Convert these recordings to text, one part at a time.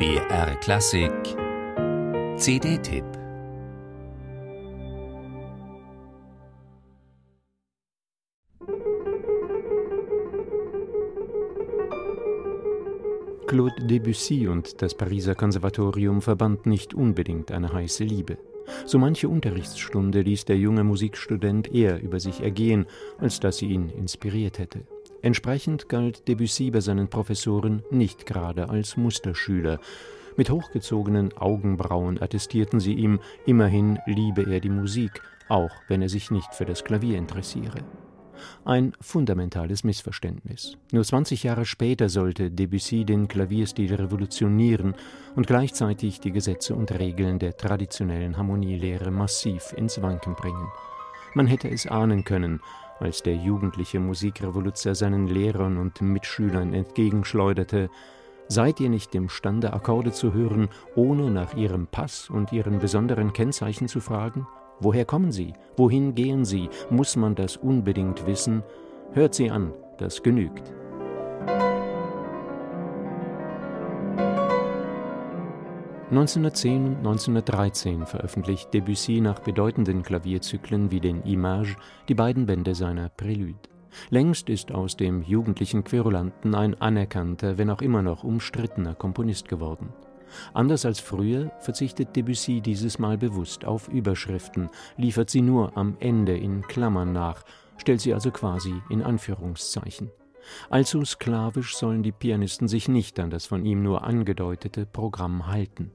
BR Klassik CD-Tipp Claude Debussy und das Pariser Konservatorium verband nicht unbedingt eine heiße Liebe. So manche Unterrichtsstunde ließ der junge Musikstudent eher über sich ergehen, als dass sie ihn inspiriert hätte. Entsprechend galt Debussy bei seinen Professoren nicht gerade als Musterschüler. Mit hochgezogenen Augenbrauen attestierten sie ihm, immerhin liebe er die Musik, auch wenn er sich nicht für das Klavier interessiere. Ein fundamentales Missverständnis. Nur 20 Jahre später sollte Debussy den Klavierstil revolutionieren und gleichzeitig die Gesetze und Regeln der traditionellen Harmonielehre massiv ins Wanken bringen. Man hätte es ahnen können, als der jugendliche Musikrevoluzer seinen Lehrern und Mitschülern entgegenschleuderte, seid ihr nicht imstande, Akkorde zu hören, ohne nach ihrem Pass und ihren besonderen Kennzeichen zu fragen? Woher kommen sie? Wohin gehen sie? Muss man das unbedingt wissen? Hört sie an, das genügt. 1910 und 1913 veröffentlicht Debussy nach bedeutenden Klavierzyklen wie den Images die beiden Bände seiner Prélude. Längst ist aus dem jugendlichen Querulanten ein anerkannter, wenn auch immer noch umstrittener Komponist geworden. Anders als früher verzichtet Debussy dieses Mal bewusst auf Überschriften, liefert sie nur am Ende in Klammern nach, stellt sie also quasi in Anführungszeichen. Allzu sklavisch sollen die Pianisten sich nicht an das von ihm nur angedeutete Programm halten.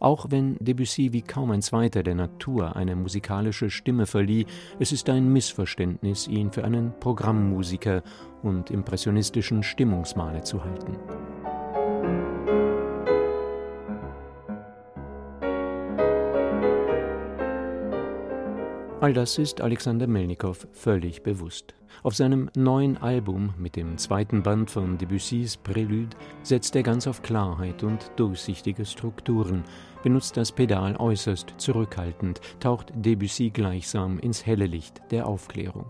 Auch wenn Debussy wie kaum ein zweiter der Natur eine musikalische Stimme verlieh, es ist ein Missverständnis, ihn für einen Programmmusiker und impressionistischen Stimmungsmaler zu halten. All das ist Alexander Melnikow völlig bewusst. Auf seinem neuen Album mit dem zweiten Band von Debussys Prélude setzt er ganz auf Klarheit und durchsichtige Strukturen, benutzt das Pedal äußerst zurückhaltend, taucht Debussy gleichsam ins helle Licht der Aufklärung.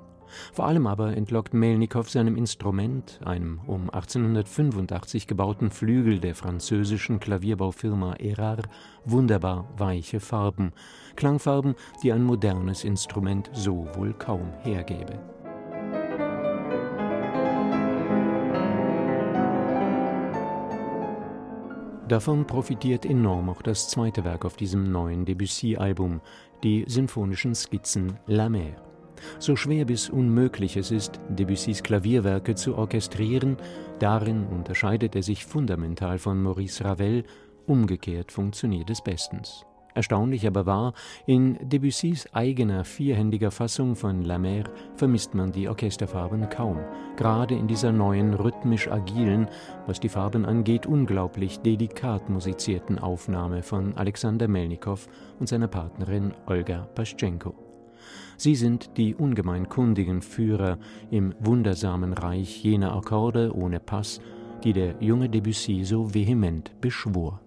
Vor allem aber entlockt Melnikow seinem Instrument, einem um 1885 gebauten Flügel der französischen Klavierbaufirma Erard, wunderbar weiche Farben, Klangfarben, die ein modernes Instrument so wohl kaum hergäbe. Davon profitiert enorm auch das zweite Werk auf diesem neuen Debussy-Album, die sinfonischen Skizzen La Mer. So schwer bis unmöglich es ist, Debussys Klavierwerke zu orchestrieren, darin unterscheidet er sich fundamental von Maurice Ravel, umgekehrt funktioniert es bestens. Erstaunlich aber war, in Debussys eigener vierhändiger Fassung von La Mer vermisst man die Orchesterfarben kaum, gerade in dieser neuen rhythmisch agilen, was die Farben angeht, unglaublich delikat musizierten Aufnahme von Alexander Melnikow und seiner Partnerin Olga Paschenko. Sie sind die ungemein kundigen Führer im wundersamen Reich jener Akkorde ohne Pass, die der junge Debussy so vehement beschwor.